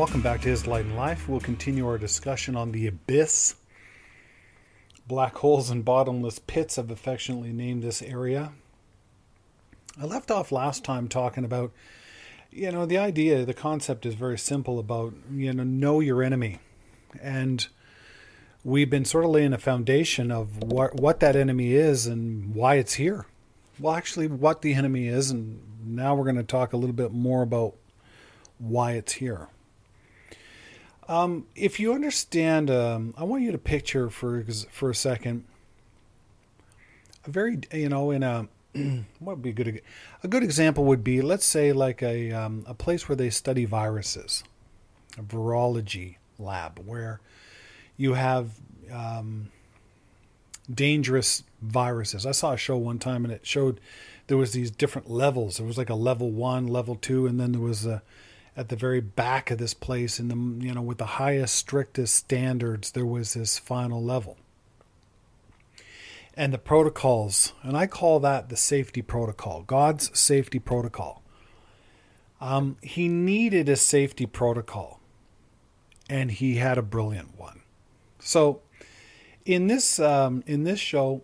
Welcome back to His Light and Life. We'll continue our discussion on the abyss. Black holes and bottomless pits have affectionately named this area. I left off last time talking about, you know, the idea, the concept is very simple about, you know, know your enemy. And we've been sort of laying a foundation of what, what that enemy is and why it's here. Well, actually, what the enemy is, and now we're going to talk a little bit more about why it's here. Um, if you understand, um, I want you to picture for for a second a very, you know, in a what would be good a good example would be let's say like a um, a place where they study viruses, a virology lab where you have um, dangerous viruses. I saw a show one time and it showed there was these different levels. There was like a level one, level two, and then there was a at the very back of this place in the you know with the highest strictest standards there was this final level. And the protocols and i call that the safety protocol god's safety protocol. Um, he needed a safety protocol and he had a brilliant one. So in this um, in this show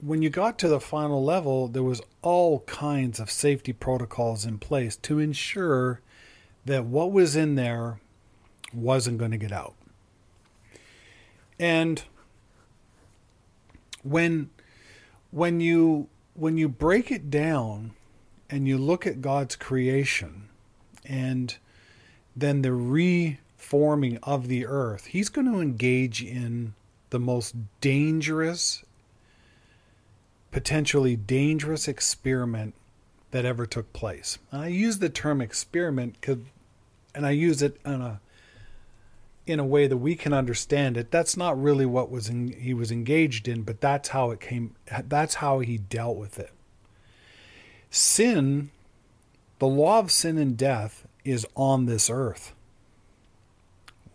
when you got to the final level there was all kinds of safety protocols in place to ensure that what was in there wasn't going to get out. And when when you when you break it down and you look at God's creation and then the reforming of the earth, he's going to engage in the most dangerous potentially dangerous experiment that ever took place. And I use the term experiment and I use it in a in a way that we can understand it. That's not really what was in, he was engaged in, but that's how it came. That's how he dealt with it. Sin, the law of sin and death, is on this earth.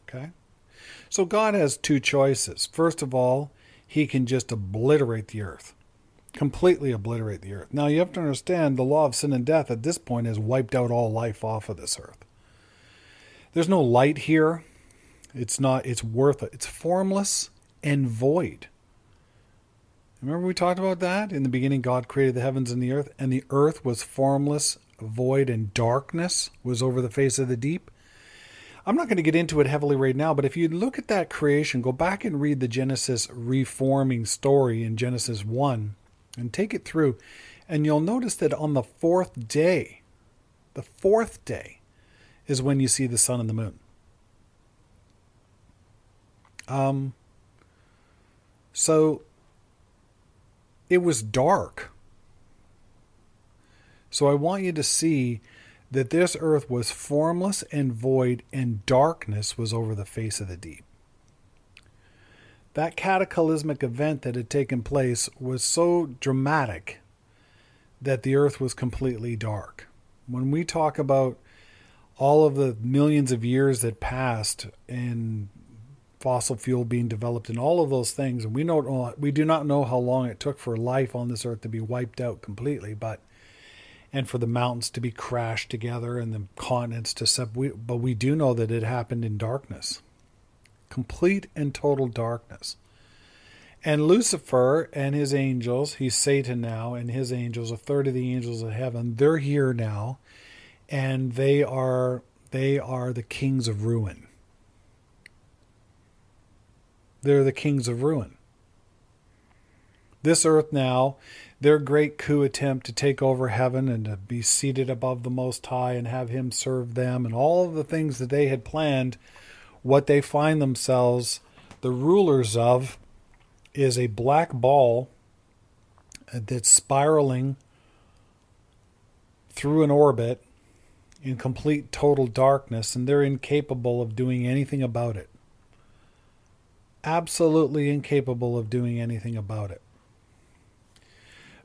Okay, so God has two choices. First of all, He can just obliterate the earth completely obliterate the earth. Now you have to understand the law of sin and death at this point has wiped out all life off of this earth. There's no light here. It's not it's worth it. It's formless and void. Remember we talked about that? In the beginning God created the heavens and the earth and the earth was formless, void and darkness was over the face of the deep. I'm not going to get into it heavily right now, but if you look at that creation, go back and read the Genesis reforming story in Genesis 1 and take it through. And you'll notice that on the fourth day, the fourth day, is when you see the sun and the moon. Um, so it was dark. So I want you to see that this earth was formless and void, and darkness was over the face of the deep. That cataclysmic event that had taken place was so dramatic that the earth was completely dark. When we talk about all of the millions of years that passed and fossil fuel being developed and all of those things, and we know we do not know how long it took for life on this earth to be wiped out completely, but and for the mountains to be crashed together and the continents to sub. but we do know that it happened in darkness complete and total darkness. And Lucifer and his angels, he's Satan now, and his angels, a third of the angels of heaven, they're here now, and they are they are the kings of ruin. They're the kings of ruin. This earth now, their great coup attempt to take over heaven and to be seated above the Most High and have Him serve them, and all of the things that they had planned what they find themselves the rulers of is a black ball that's spiraling through an orbit in complete total darkness and they're incapable of doing anything about it. absolutely incapable of doing anything about it.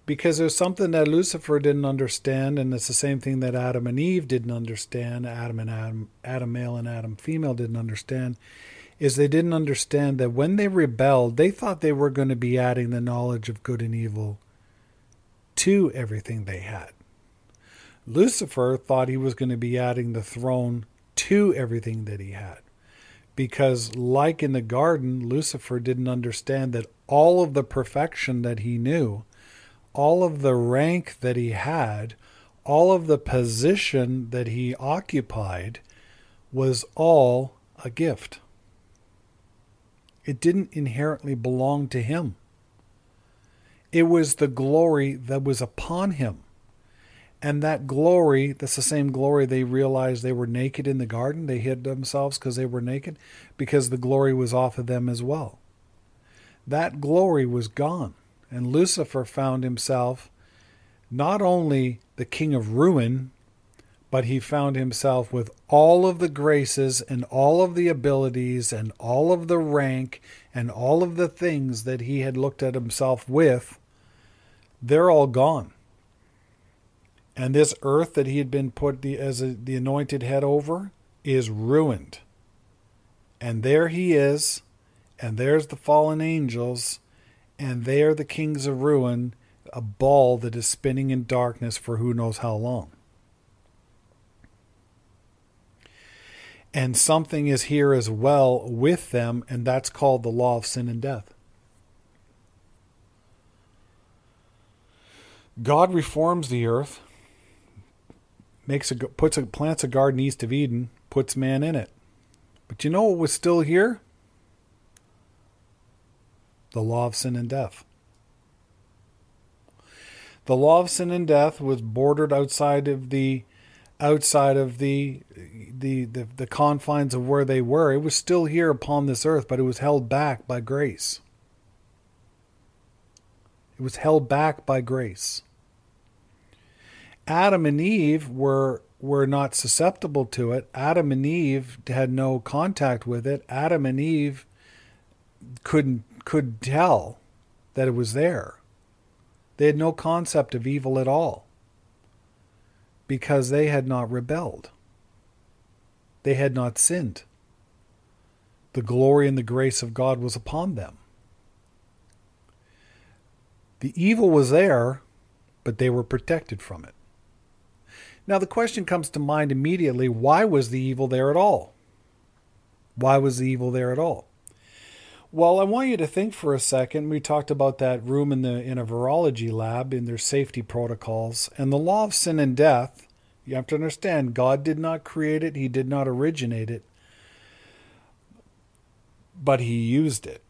Because there's something that Lucifer didn't understand, and it's the same thing that Adam and Eve didn't understand, Adam and Adam, Adam male and Adam female didn't understand, is they didn't understand that when they rebelled, they thought they were going to be adding the knowledge of good and evil to everything they had. Lucifer thought he was going to be adding the throne to everything that he had. Because, like in the garden, Lucifer didn't understand that all of the perfection that he knew, all of the rank that he had, all of the position that he occupied was all a gift. It didn't inherently belong to him. It was the glory that was upon him. And that glory, that's the same glory they realized they were naked in the garden. They hid themselves because they were naked, because the glory was off of them as well. That glory was gone. And Lucifer found himself not only the king of ruin, but he found himself with all of the graces and all of the abilities and all of the rank and all of the things that he had looked at himself with. They're all gone and this earth that he had been put the, as a, the anointed head over is ruined. And there he is, and there's the fallen angels, and they are the kings of ruin, a ball that is spinning in darkness for who knows how long. And something is here as well with them, and that's called the law of sin and death. God reforms the earth makes a puts a plants a garden east of Eden, puts man in it. But you know what was still here? The law of sin and death. The law of sin and death was bordered outside of the outside of the, the the the confines of where they were. It was still here upon this earth, but it was held back by grace. It was held back by grace. Adam and Eve were were not susceptible to it. Adam and Eve had no contact with it. Adam and Eve couldn't could tell that it was there. They had no concept of evil at all because they had not rebelled. They had not sinned. The glory and the grace of God was upon them. The evil was there, but they were protected from it. Now, the question comes to mind immediately why was the evil there at all? Why was the evil there at all? Well, I want you to think for a second. We talked about that room in the in a virology lab in their safety protocols and the law of sin and death. You have to understand God did not create it, he did not originate it, but he used it.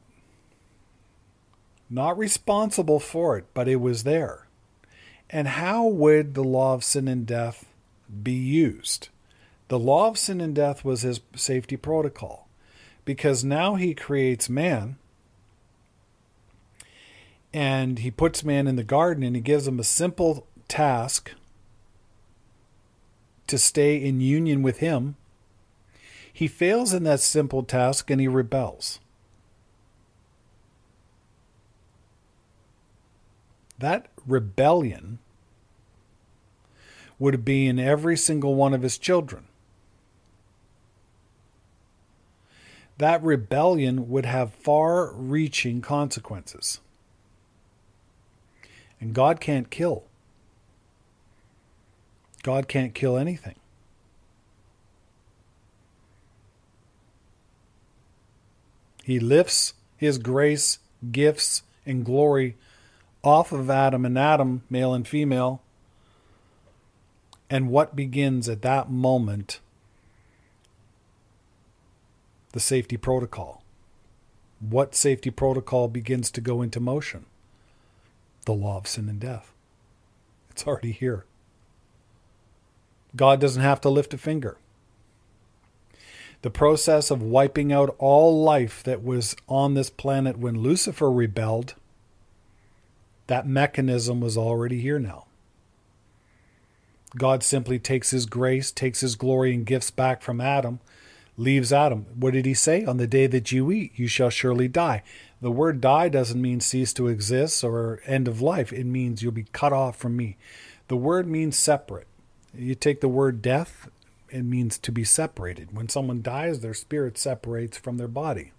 Not responsible for it, but it was there. And how would the law of sin and death be used? The law of sin and death was his safety protocol because now he creates man and he puts man in the garden and he gives him a simple task to stay in union with him. He fails in that simple task and he rebels. That rebellion would be in every single one of his children. That rebellion would have far reaching consequences. And God can't kill. God can't kill anything. He lifts his grace, gifts, and glory off of Adam and Adam, male and female, and what begins at that moment the safety protocol. What safety protocol begins to go into motion? The law of sin and death. It's already here. God doesn't have to lift a finger. The process of wiping out all life that was on this planet when Lucifer rebelled, that mechanism was already here now. God simply takes his grace, takes his glory and gifts back from Adam, leaves Adam. What did he say? On the day that you eat, you shall surely die. The word die doesn't mean cease to exist or end of life. It means you'll be cut off from me. The word means separate. You take the word death, it means to be separated. When someone dies, their spirit separates from their body.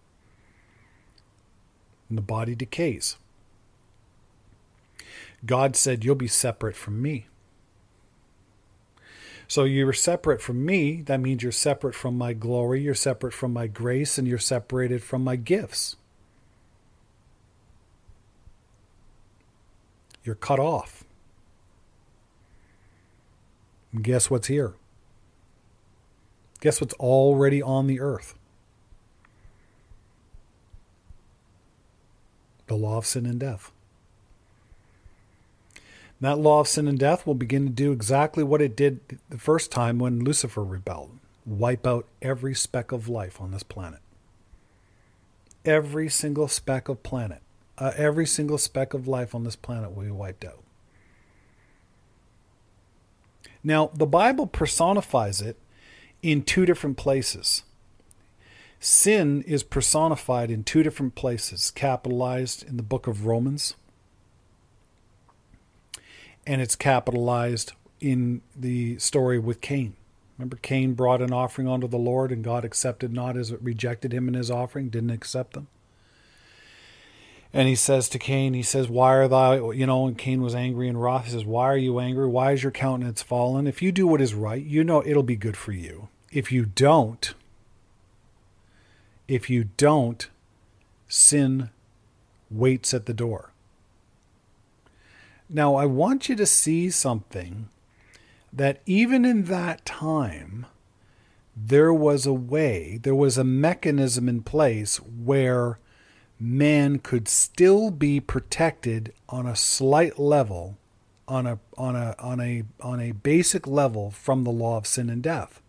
And the body decays. God said, You'll be separate from me. So you're separate from me. That means you're separate from my glory, you're separate from my grace, and you're separated from my gifts. You're cut off. And guess what's here? Guess what's already on the earth? The law of sin and death. That law of sin and death will begin to do exactly what it did the first time when Lucifer rebelled wipe out every speck of life on this planet. Every single speck of planet, uh, every single speck of life on this planet will be wiped out. Now, the Bible personifies it in two different places. Sin is personified in two different places, capitalized in the book of Romans, and it's capitalized in the story with Cain. Remember, Cain brought an offering unto the Lord, and God accepted not as it rejected him in his offering, didn't accept them. And he says to Cain, he says, Why are thou, you know, and Cain was angry and wroth. He says, Why are you angry? Why is your countenance fallen? If you do what is right, you know it'll be good for you. If you don't, if you don't, sin waits at the door. Now, I want you to see something that even in that time, there was a way, there was a mechanism in place where man could still be protected on a slight level on a on a on a on a basic level from the law of sin and death.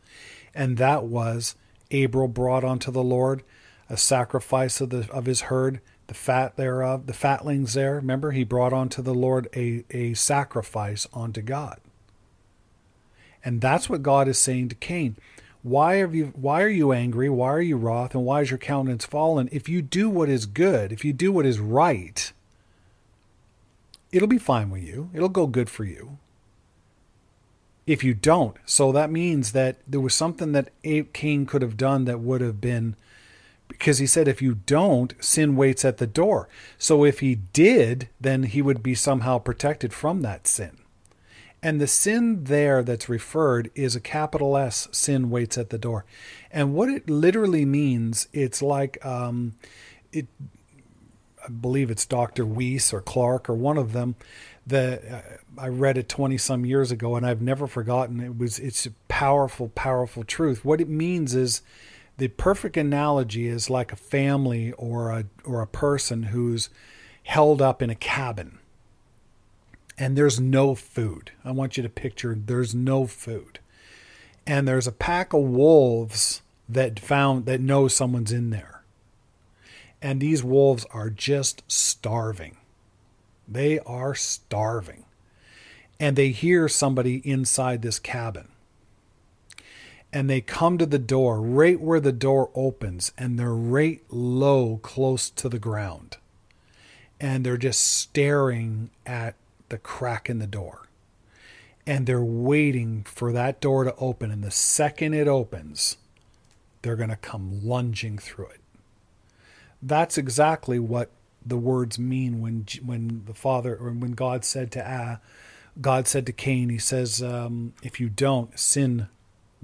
And that was Abel brought unto the Lord a sacrifice of the of his herd the fat thereof the fatlings there remember he brought unto the Lord a a sacrifice unto God and that's what God is saying to Cain why are you why are you angry? Why are you wroth? And why is your countenance fallen? If you do what is good, if you do what is right, it'll be fine with you. It'll go good for you. If you don't, so that means that there was something that Cain could have done that would have been because he said if you don't, sin waits at the door. So if he did, then he would be somehow protected from that sin. And the sin there that's referred is a capital S sin waits at the door. And what it literally means, it's like um, it. I believe it's Dr. Weiss or Clark or one of them that uh, I read it 20 some years ago and I've never forgotten it was it's a powerful powerful truth what it means is the perfect analogy is like a family or a or a person who's held up in a cabin and there's no food. I want you to picture there's no food. And there's a pack of wolves that found that know someone's in there. And these wolves are just starving. They are starving. And they hear somebody inside this cabin. And they come to the door right where the door opens, and they're right low, close to the ground. And they're just staring at the crack in the door. And they're waiting for that door to open. And the second it opens, they're going to come lunging through it. That's exactly what the words mean when when the father or when God said to uh, God said to Cain, He says, um, "If you don't, sin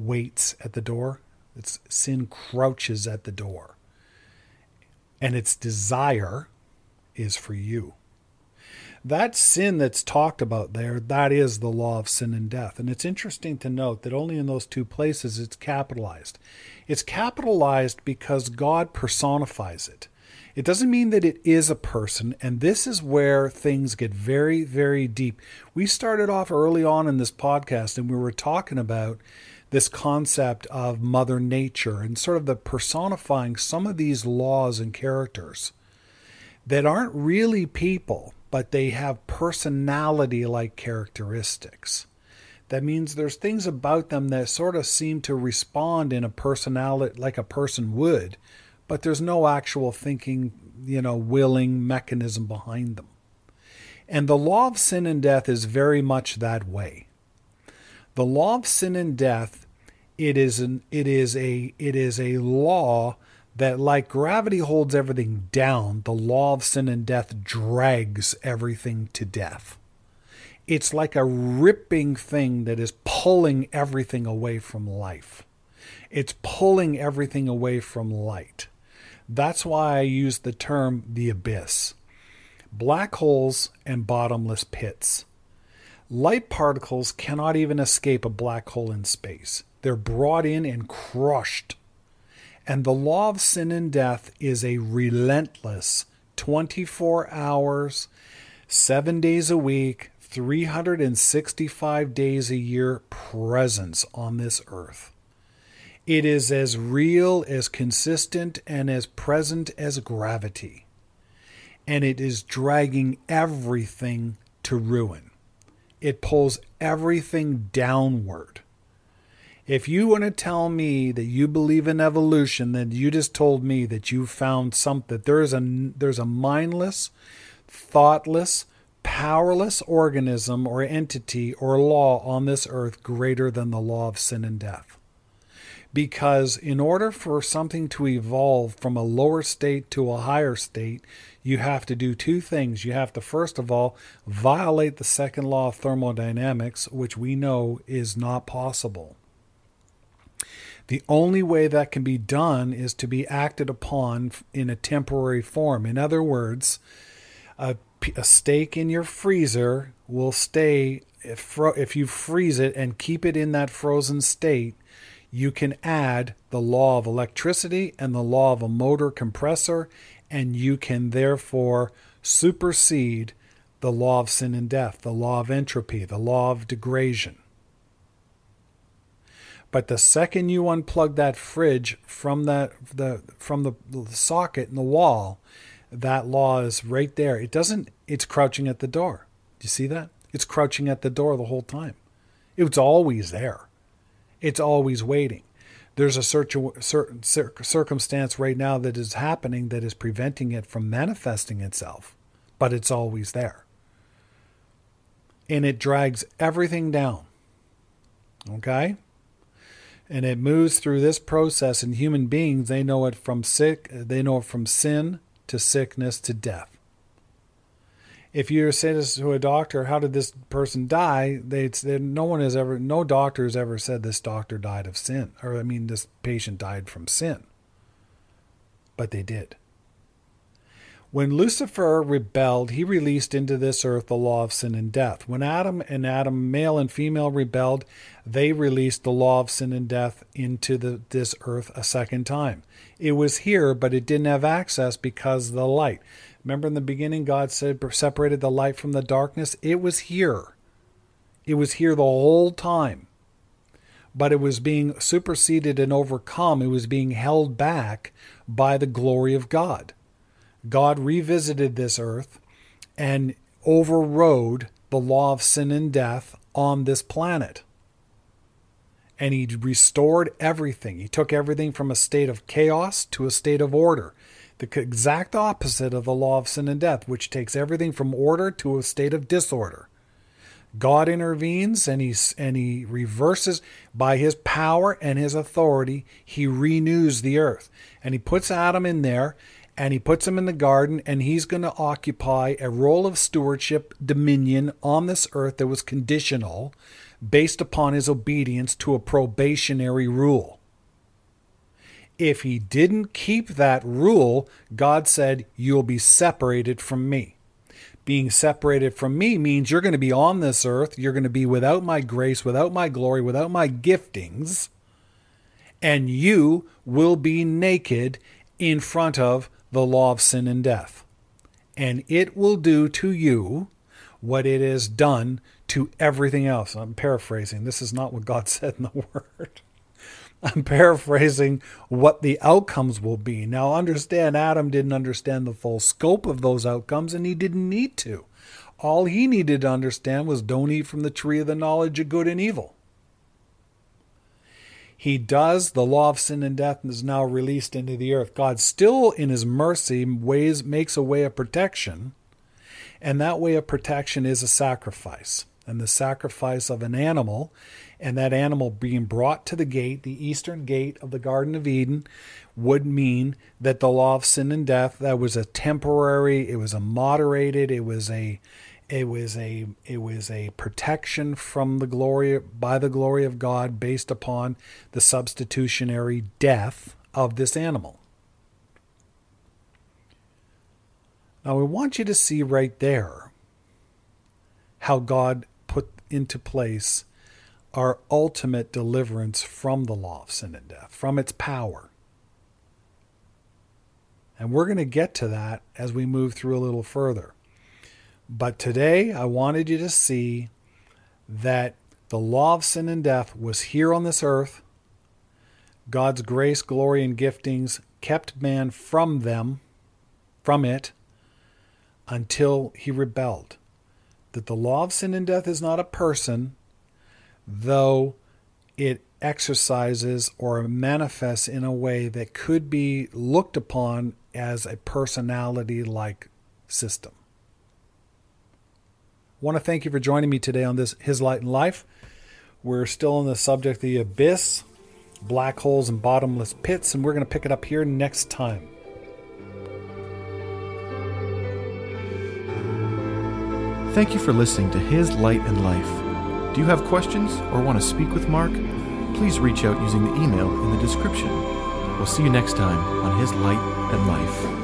waits at the door. It's sin crouches at the door, and its desire is for you." that sin that's talked about there, that is the law of sin and death. And it's interesting to note that only in those two places it's capitalized. It's capitalized because God personifies it. It doesn't mean that it is a person, and this is where things get very, very deep. We started off early on in this podcast and we were talking about this concept of Mother Nature and sort of the personifying some of these laws and characters that aren't really people but they have personality like characteristics. That means there's things about them that sort of seem to respond in a personality like a person would, but there's no actual thinking, you know, willing mechanism behind them. And the law of sin and death is very much that way. The law of sin and death, it is an it is a it is a law that like gravity holds everything down, the law of sin and death drags everything to death. It's like a ripping thing that is pulling everything away from life. It's pulling everything away from light. That's why I use the term the abyss. Black holes and bottomless pits. Light particles cannot even escape a black hole in space. They're brought in and crushed. And the law of sin and death is a relentless 24 hours, seven days a week, 365 days a year presence on this earth. It is as real, as consistent, and as present as gravity. And it is dragging everything to ruin. It pulls everything downward. If you want to tell me that you believe in evolution, then you just told me that you found something that there's a there's a mindless, thoughtless, powerless organism or entity or law on this earth greater than the law of sin and death because in order for something to evolve from a lower state to a higher state, you have to do two things. You have to, first of all, violate the second law of thermodynamics, which we know is not possible. The only way that can be done is to be acted upon in a temporary form. In other words, a, a steak in your freezer will stay if, if you freeze it and keep it in that frozen state you can add the law of electricity and the law of a motor compressor, and you can therefore supersede the law of sin and death, the law of entropy, the law of degradation. But the second you unplug that fridge from the, the from the, socket in the wall, that law is right there. It doesn't. It's crouching at the door. Do you see that? It's crouching at the door the whole time. It's always there. It's always waiting. There's a certain circumstance right now that is happening that is preventing it from manifesting itself, but it's always there. And it drags everything down. Okay? And it moves through this process in human beings. They know it from sick, they know it from sin to sickness to death if you say this to a doctor, how did this person die? They, no one has ever, no doctor has ever said this doctor died of sin, or I mean, this patient died from sin. But they did. When Lucifer rebelled, he released into this earth the law of sin and death. When Adam and Adam, male and female, rebelled, they released the law of sin and death into the, this earth a second time. It was here, but it didn't have access because of the light. Remember in the beginning, God said, separated the light from the darkness? It was here. It was here the whole time. But it was being superseded and overcome. It was being held back by the glory of God. God revisited this earth and overrode the law of sin and death on this planet. And he restored everything. He took everything from a state of chaos to a state of order the exact opposite of the law of sin and death, which takes everything from order to a state of disorder. God intervenes and he, and he reverses by his power and his authority, he renews the earth. And he puts Adam in there and he puts him in the garden and he's going to occupy a role of stewardship, dominion on this earth that was conditional based upon his obedience to a probationary rule if he didn't keep that rule, God said, You'll be separated from me. Being separated from me means you're going to be on this earth, you're going to be without my grace, without my glory, without my giftings, and you will be naked in front of the law of sin and death. And it will do to you what it has done to everything else. I'm paraphrasing. This is not what God said in the Word. I'm paraphrasing what the outcomes will be. Now, understand, Adam didn't understand the full scope of those outcomes, and he didn't need to. All he needed to understand was don't eat from the tree of the knowledge of good and evil. He does. The law of sin and death is now released into the earth. God still, in his mercy, ways makes a way of protection, and that way of protection is a sacrifice. And the sacrifice of an animal and that animal being brought to the gate, the eastern gate of the Garden of Eden, would mean that the law of sin and death that was a temporary, it was a moderated, it was a it was a it was a protection from the glory by the glory of God based upon the substitutionary death of this animal. Now we want you to see right there how God into place our ultimate deliverance from the law of sin and death, from its power. And we're going to get to that as we move through a little further. But today, I wanted you to see that the law of sin and death was here on this earth. God's grace, glory, and giftings kept man from them, from it, until he rebelled. That the law of sin and death is not a person, though it exercises or manifests in a way that could be looked upon as a personality like system. I want to thank you for joining me today on this His Light and Life. We're still on the subject of the abyss, black holes, and bottomless pits, and we're going to pick it up here next time. Thank you for listening to His Light and Life. Do you have questions or want to speak with Mark? Please reach out using the email in the description. We'll see you next time on His Light and Life.